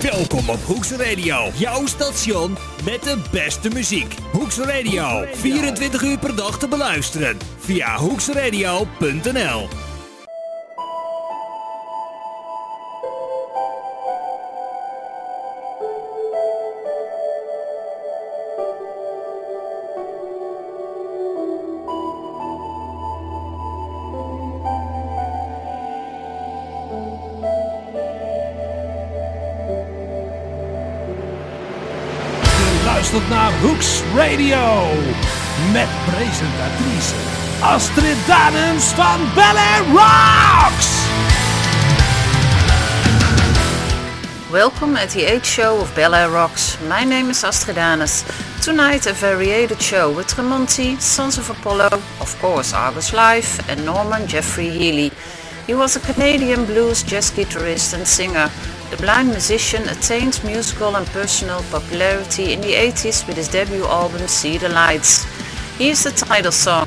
Welkom op Hoeks Radio, jouw station met de beste muziek. Hoeks Radio, 24 uur per dag te beluisteren via hoeksradio.nl. Hoeks Radio. Met presentatrice Astrid Danens van Bel Rocks. Welcome at the 8th show of Air Rocks. My name is Astrid Danes. Tonight a variated show with Tremonti, Sons of Apollo, of course Argus Live, and Norman Jeffrey Healey. He was a Canadian blues jazz guitarist and singer. The blind musician attained musical and personal popularity in the 80s with his debut album See the Lights. Here's the title song.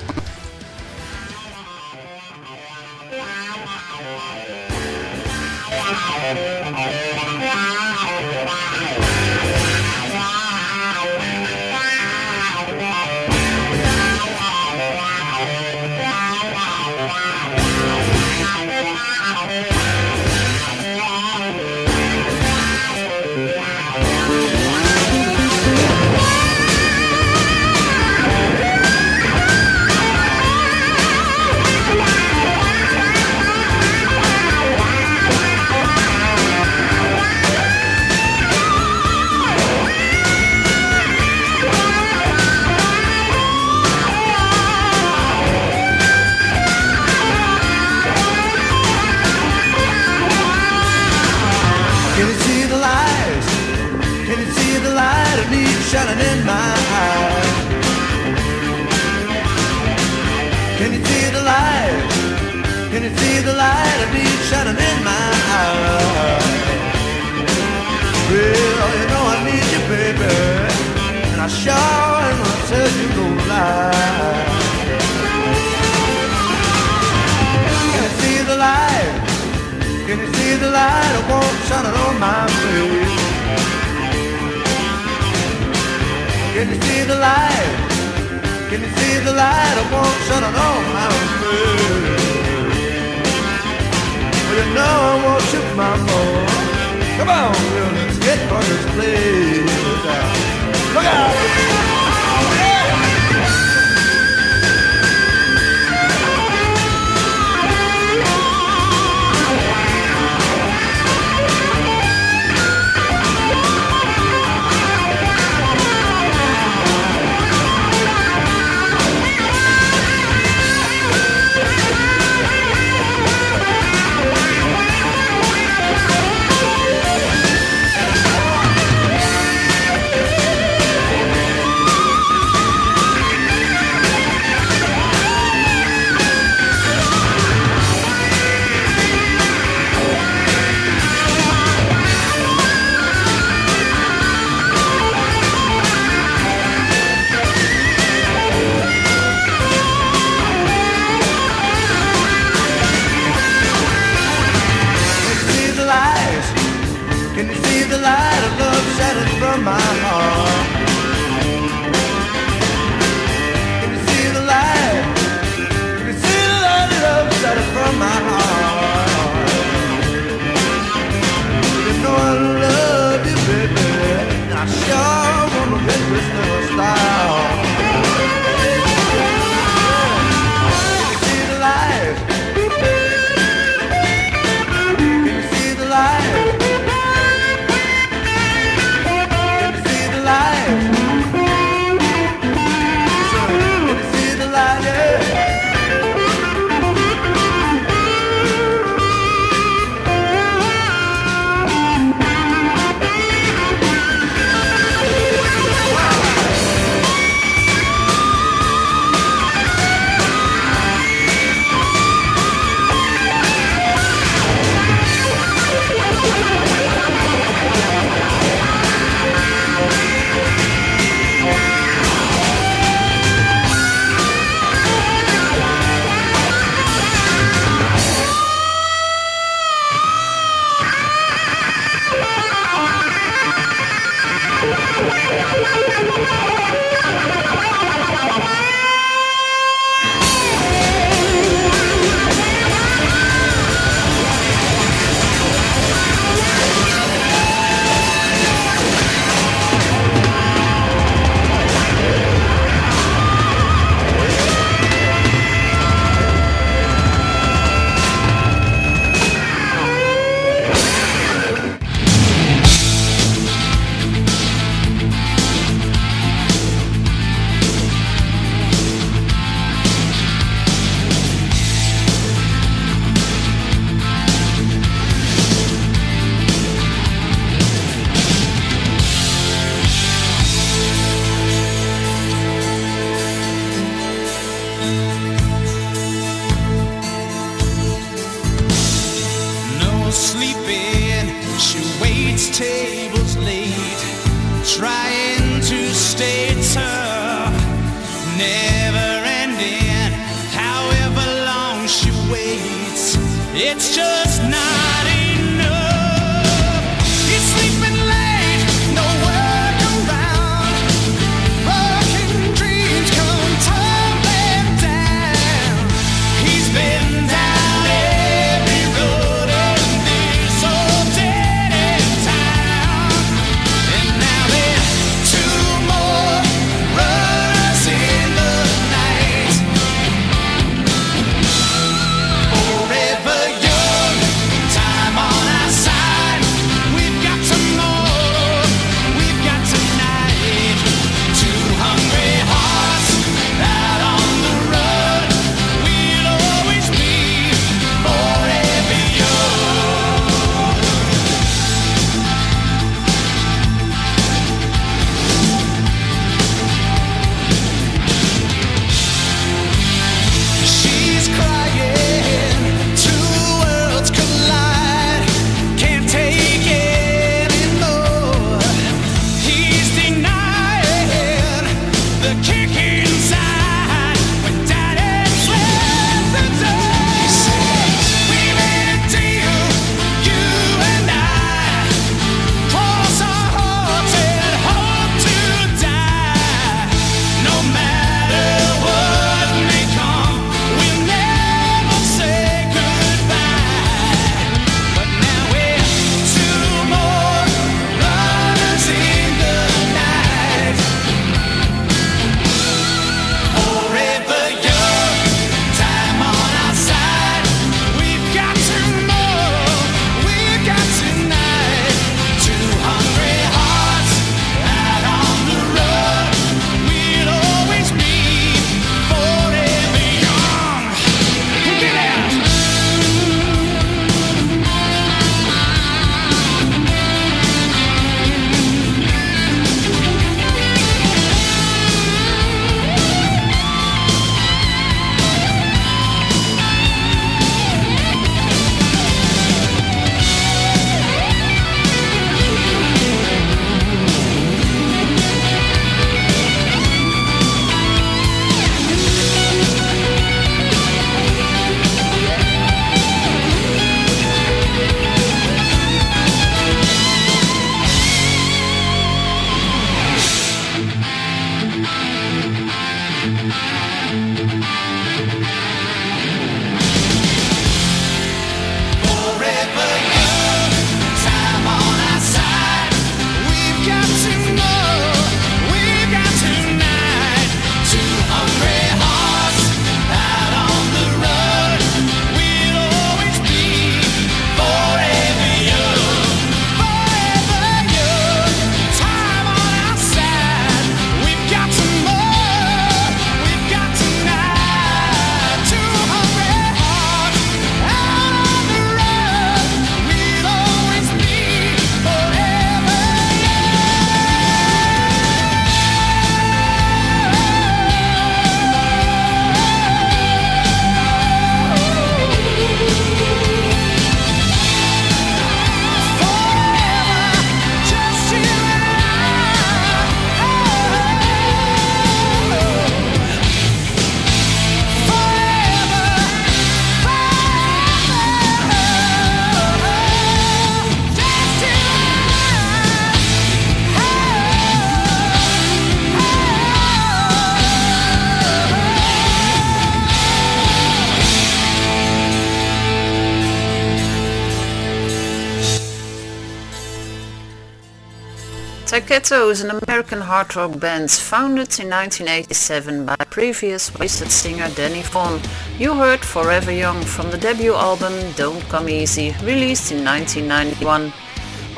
Tyketto is an American hard rock band founded in 1987 by previous Waysted singer Danny Vaughn. You heard Forever Young from the debut album Don't Come Easy, released in 1991.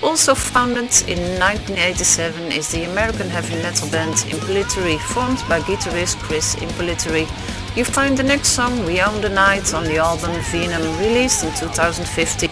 Also founded in 1987 is the American heavy metal band Impellitteri, formed by guitarist Chris Impellitteri. You find the next song We Own the Night on the album Venom, released in 2015.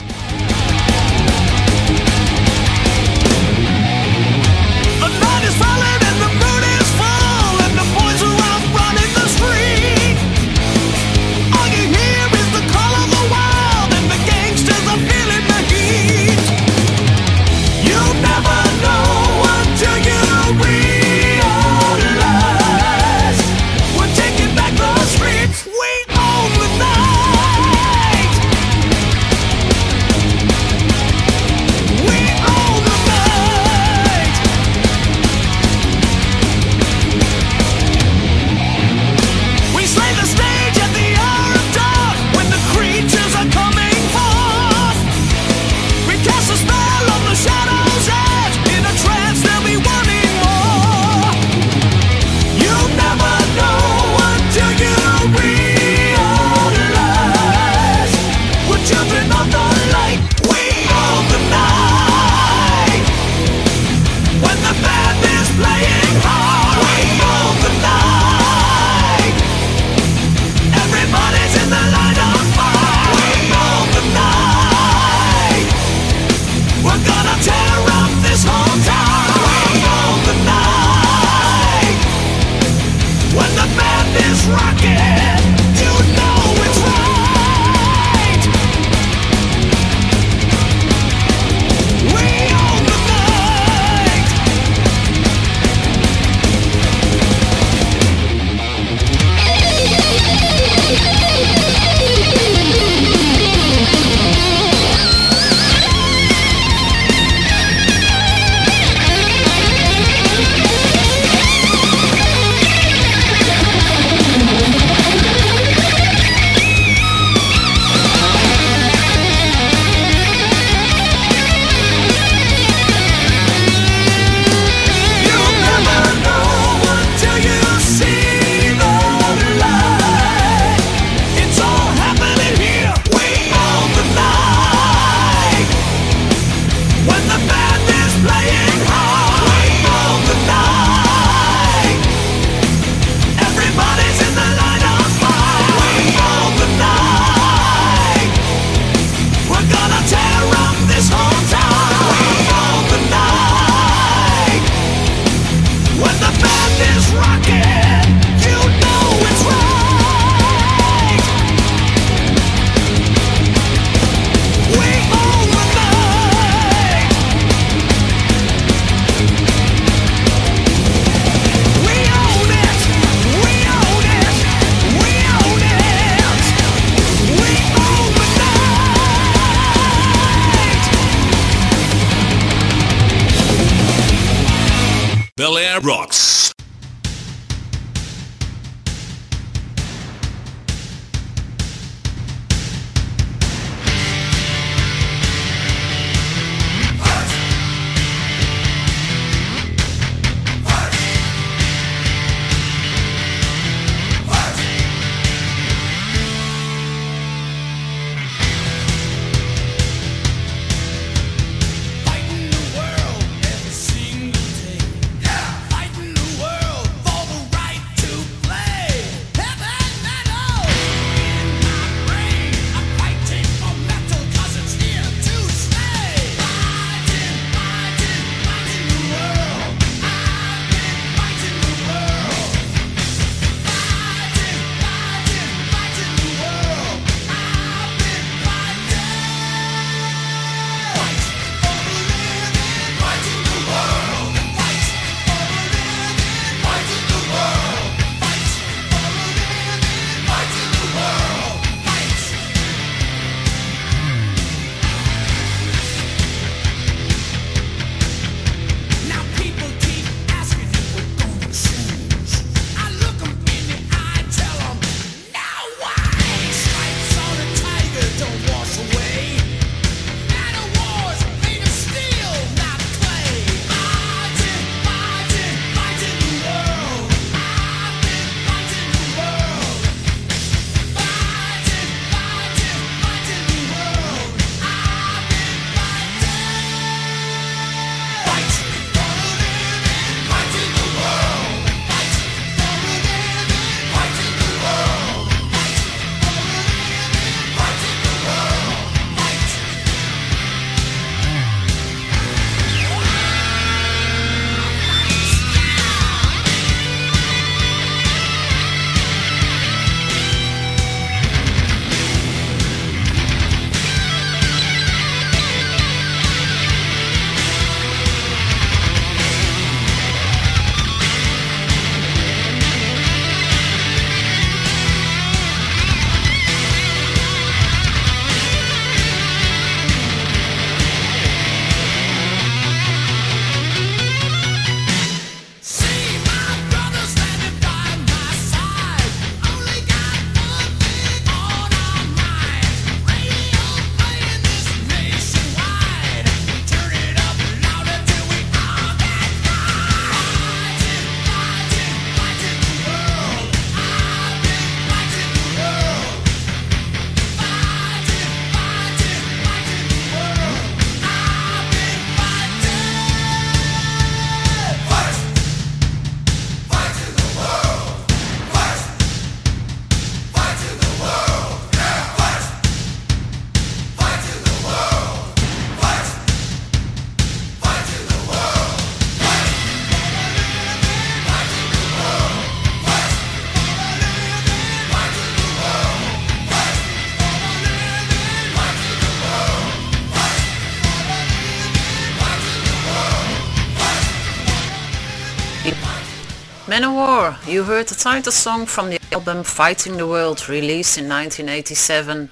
You heard the title song from the album Fighting the World, released in 1987.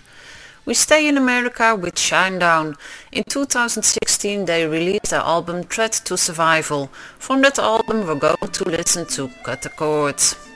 We stay in America with Shinedown. In 2016 they released their album Threat to Survival. From that album we're going to listen to Cut the Chords.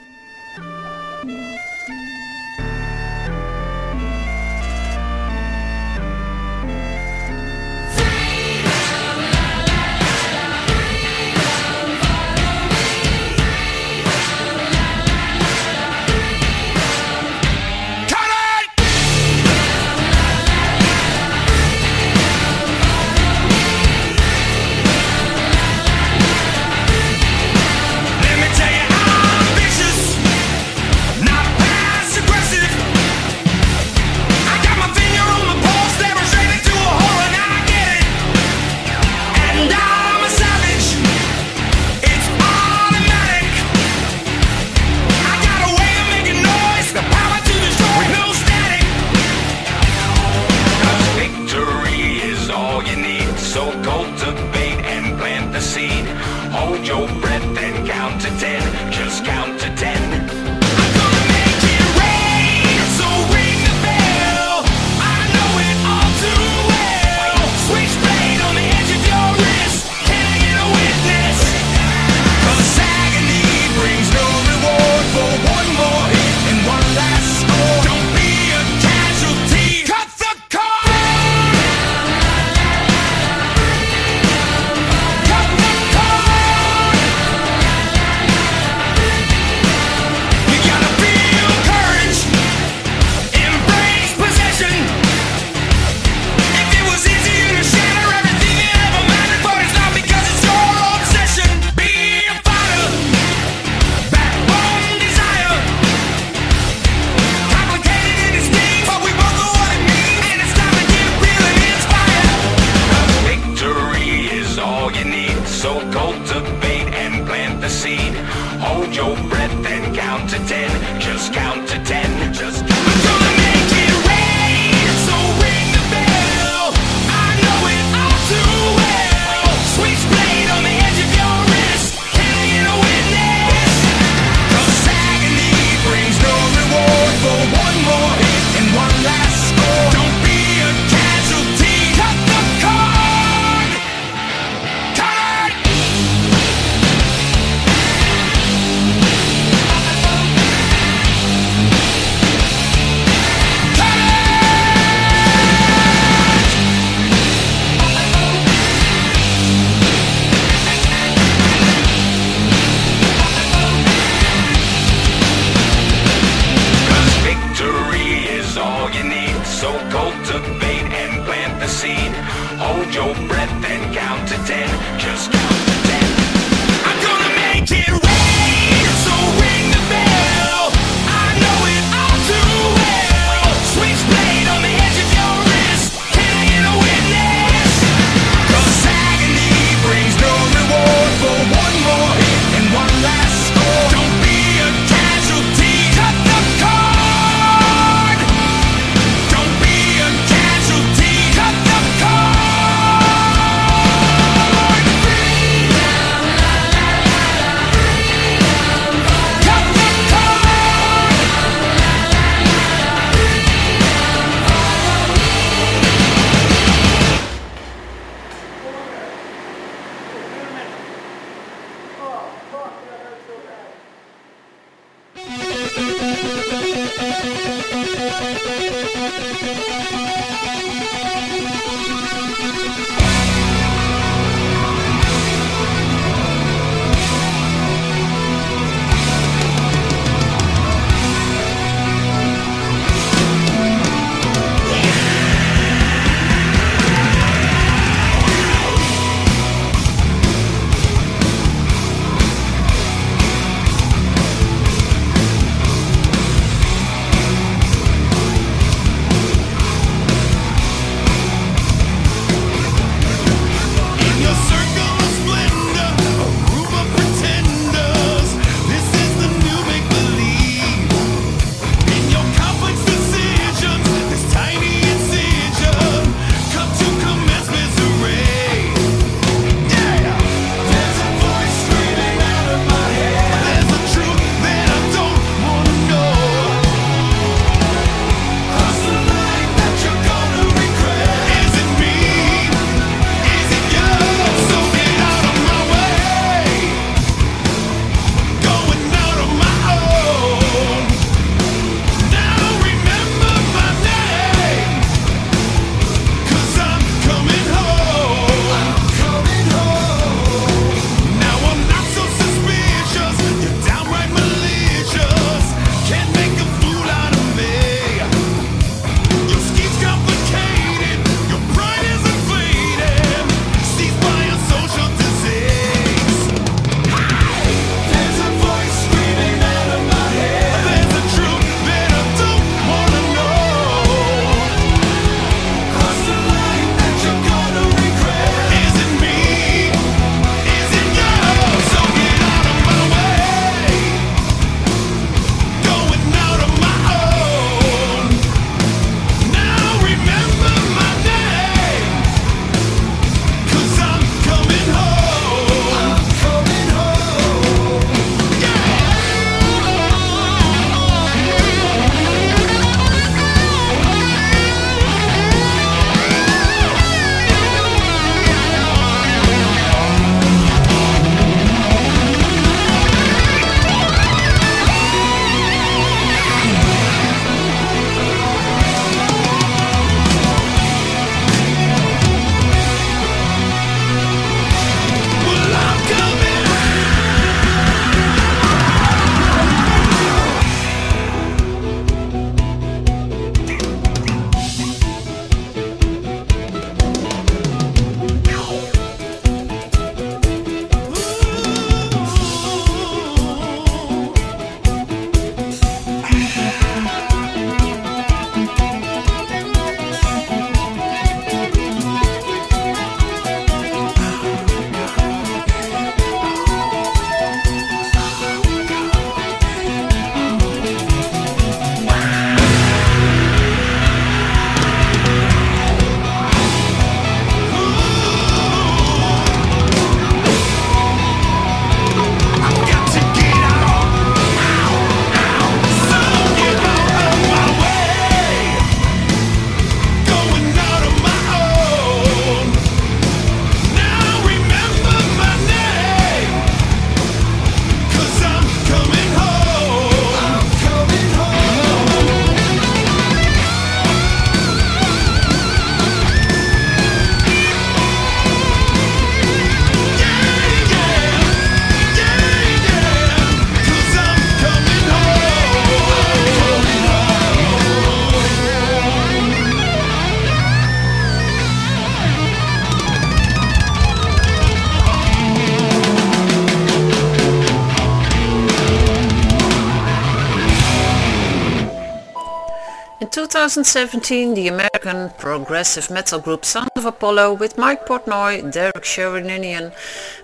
2017, the American progressive metal group Sons of Apollo with Mike Portnoy, Derek Sherinian,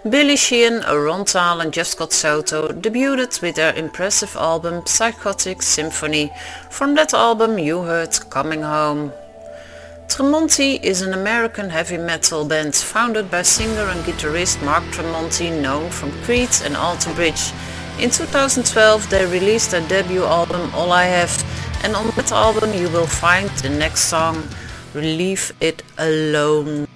Billy Sheehan, Ron Thal and Jeff Scott Soto debuted with their impressive album Psychotic Symphony. From that album you heard Coming Home. Tremonti is an American heavy metal band founded by singer and guitarist Mark Tremonti known from Creed and Alter Bridge. In 2012 they released their debut album All I Have and on that album you will find the next song Leave It Alone.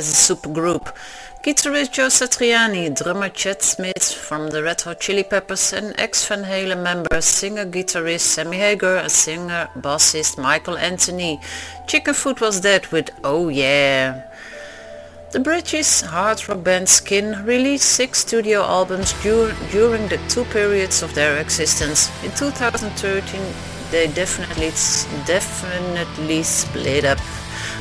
as a supergroup. Guitarist Joe Satriani, drummer Chad Smith from the Red Hot Chili Peppers and ex-Van Halen member, singer-guitarist Sammy Hagar and singer-bassist Michael Anthony. Chickenfoot was dead with Oh Yeah! The British hard rock band Skin released six studio albums dur during the two periods of their existence. In 2013 they definitely, definitely split up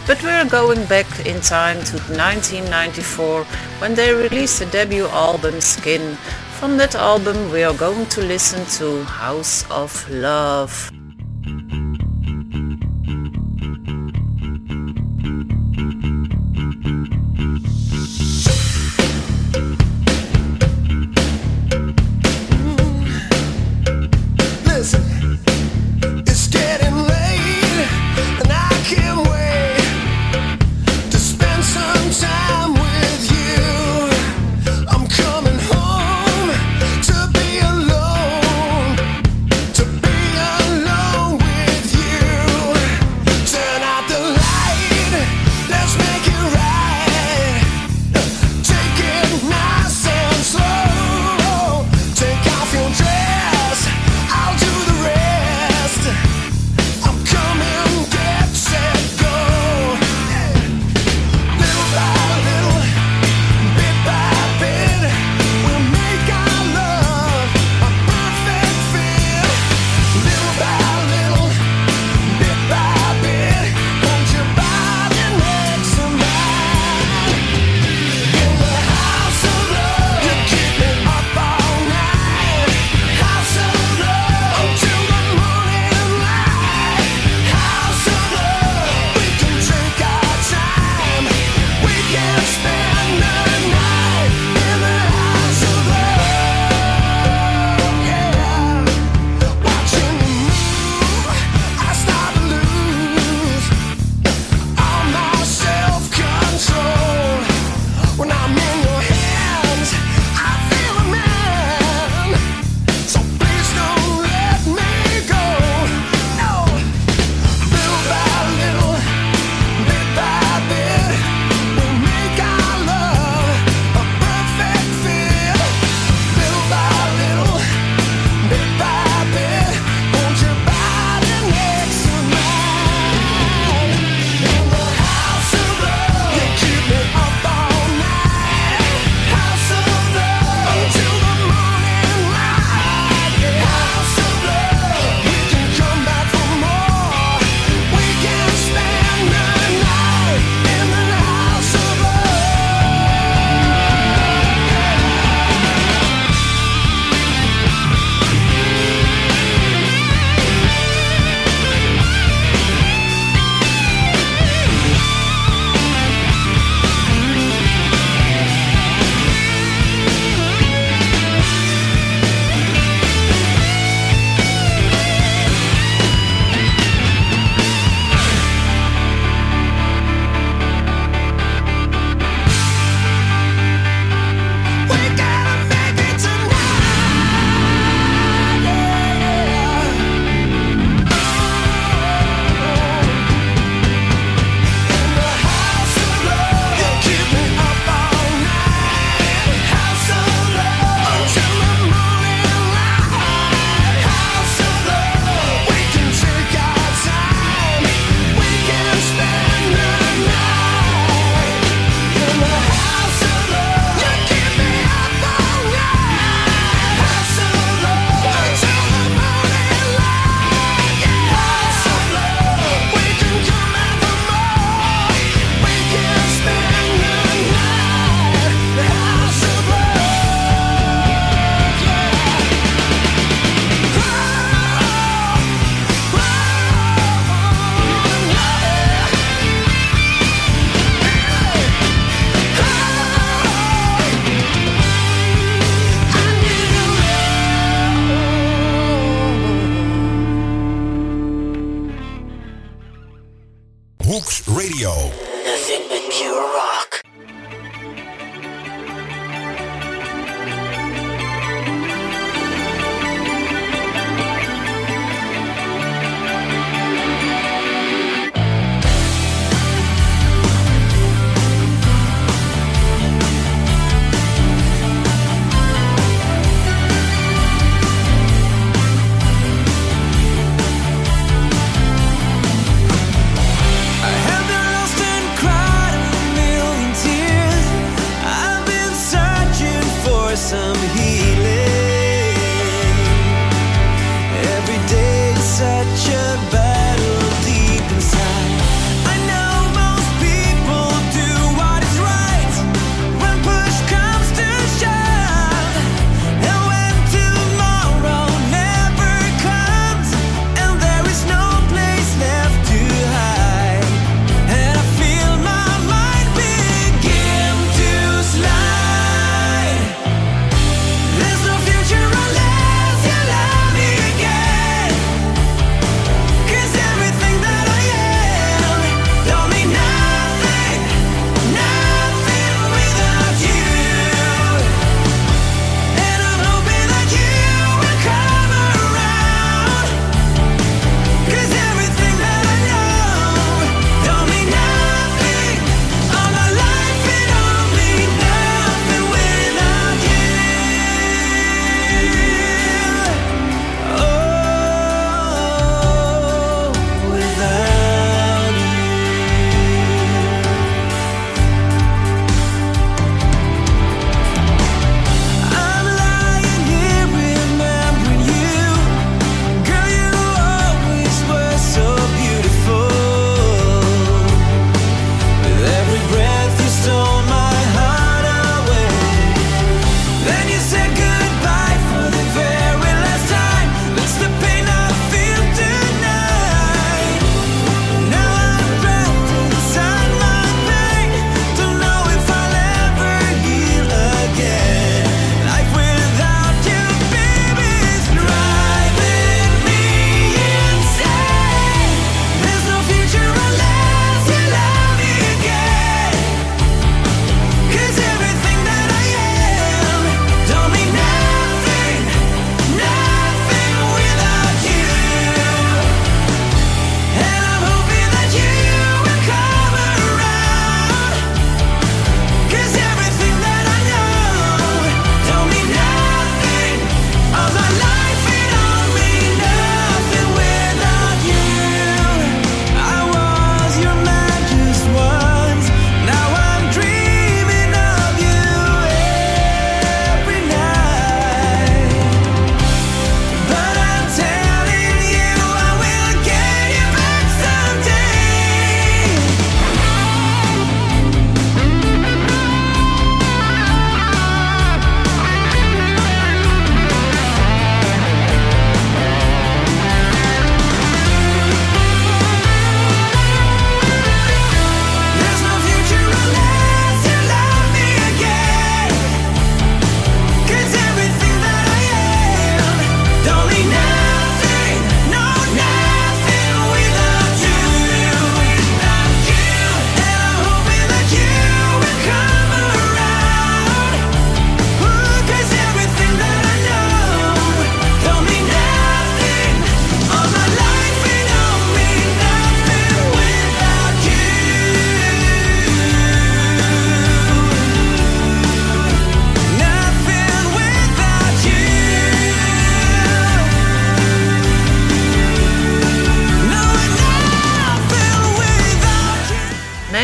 but we're going back in time to 1994 when they released the debut album Skin. From that album we are going to listen to House of Love.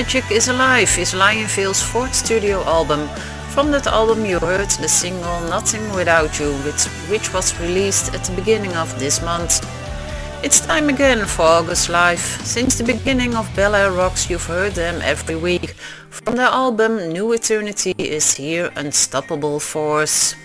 Magic is Alive is Lionville's fourth studio album. From that album you heard the single Nothing Without You, which was released at the beginning of this month. It's time again for August Live. Since the beginning of Bel Air Rocks you've heard them every week. From their album New Eternity is here Unstoppable Force.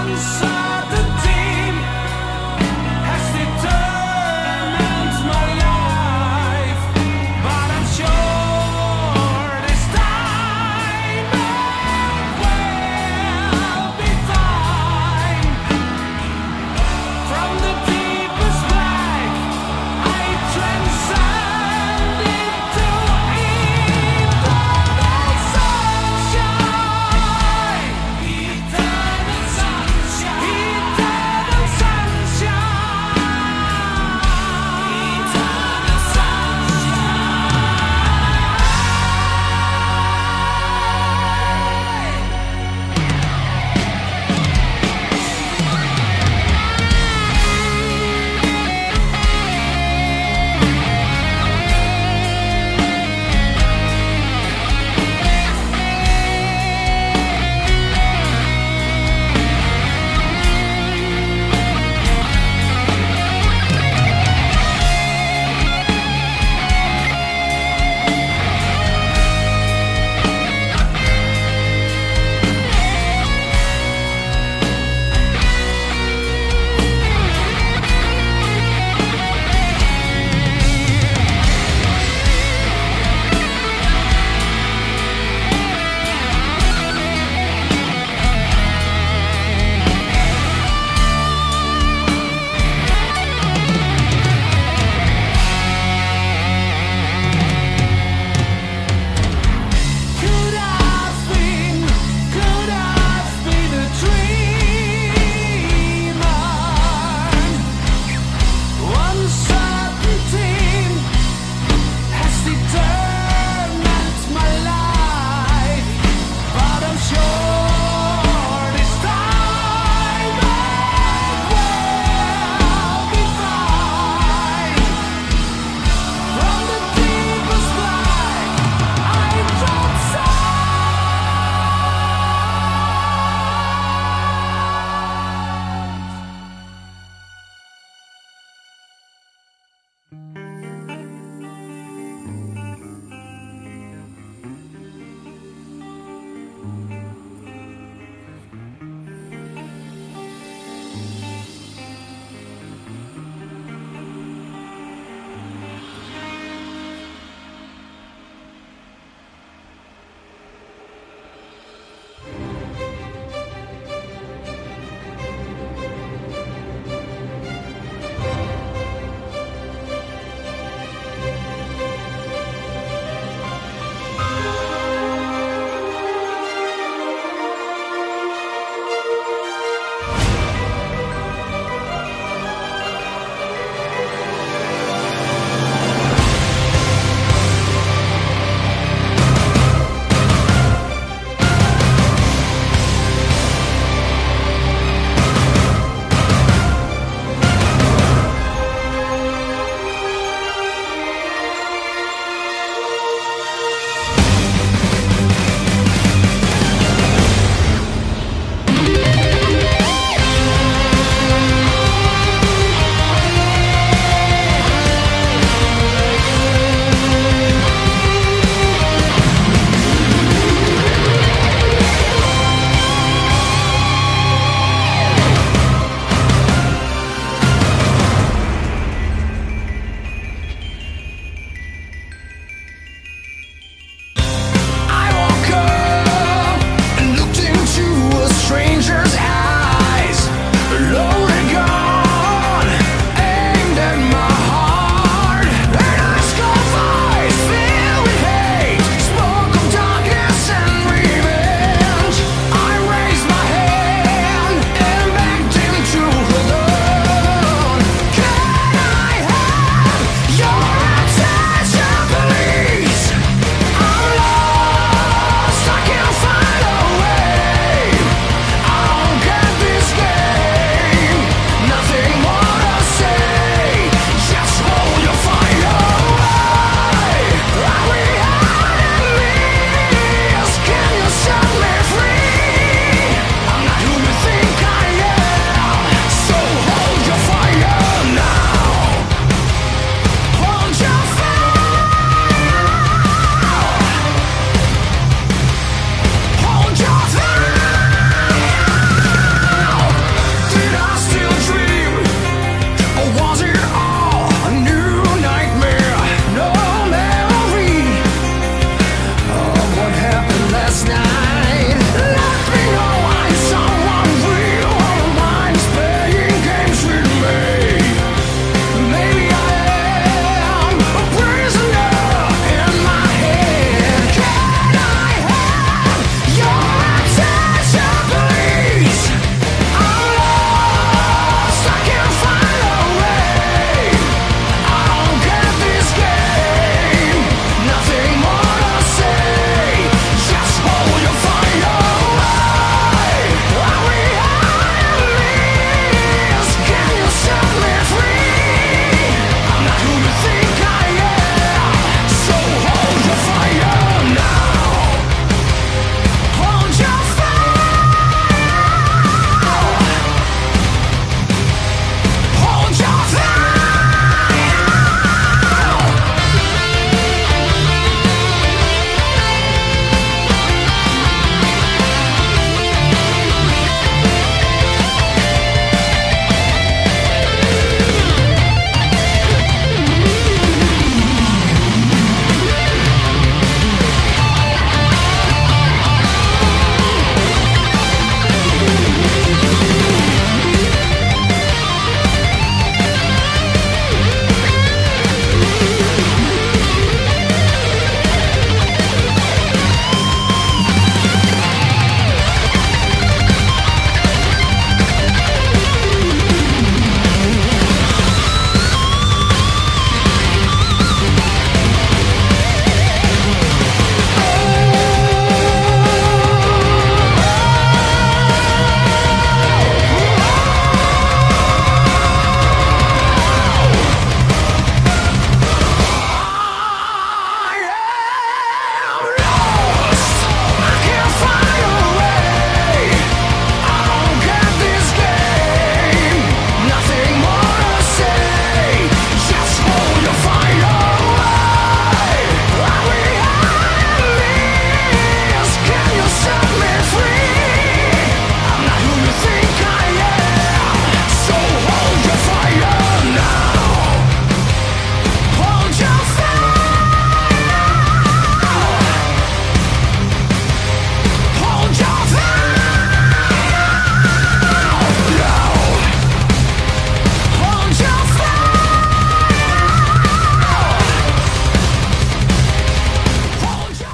sunshine.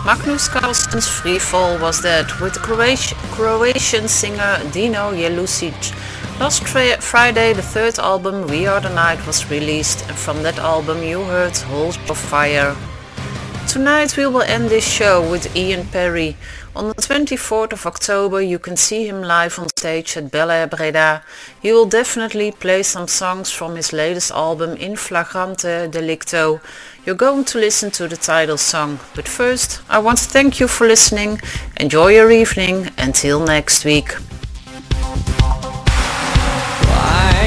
Magnus Karlsson's Free Fall was that with Croatian, Croatian singer Dino Jelusic. Last Friday, the third album We Are the Night was released, and from that album you heard Hold Your Fire. Tonight we will end this show with Ian Parry. On the 24th of October you can see him live on stage at Bel Air Breda. He will definitely play some songs from his latest album In Flagrante Delicto. You're going to listen to the title song. But first, I want to thank you for listening. Enjoy your evening. Until next week. Why,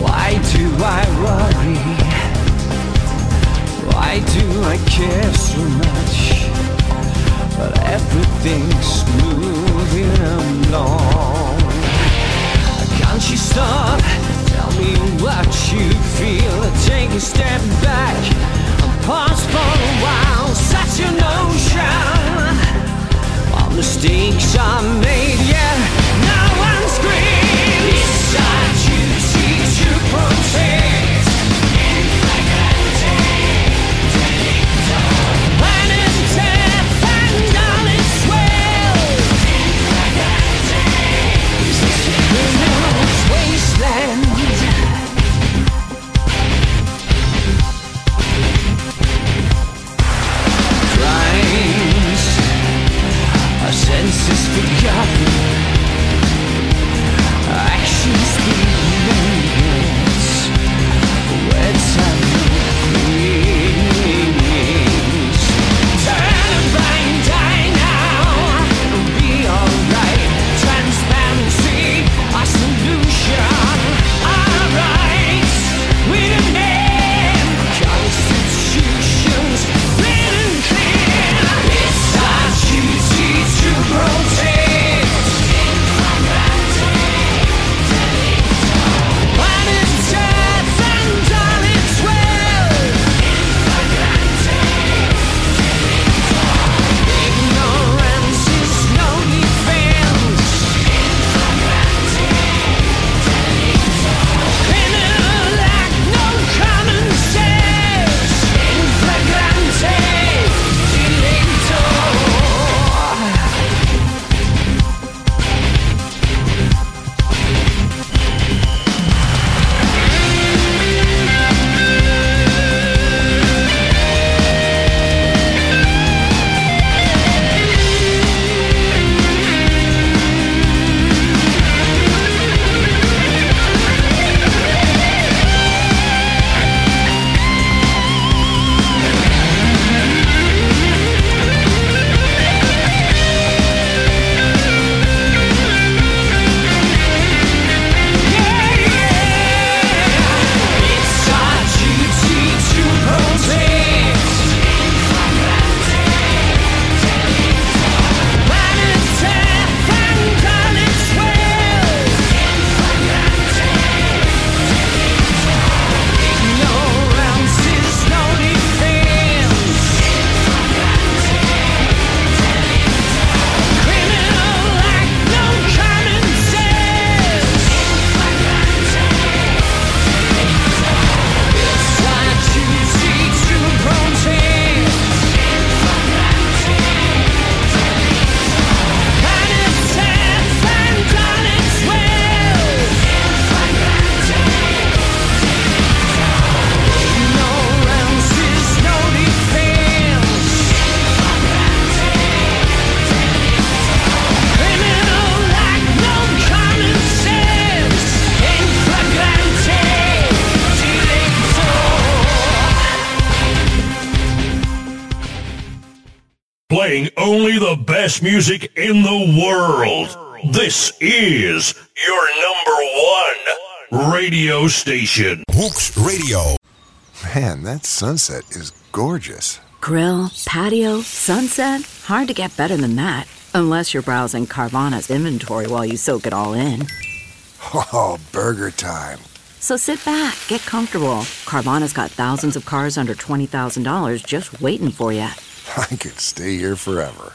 why do I worry? Why do I care so everything's moving along. Can't you stop? Tell me what you feel. Take a step back and pause for a while. Set your notion. While mistakes are made, best music in the world. This is your number one radio station. Hooks Radio. Man, that sunset is gorgeous. Grill, patio, sunset. Hard to get better than that. Unless you're browsing Carvana's inventory while you soak it all in. Oh, burger time. So sit back, get comfortable. Carvana's got thousands of cars under $20,000 just waiting for you. I could stay here forever.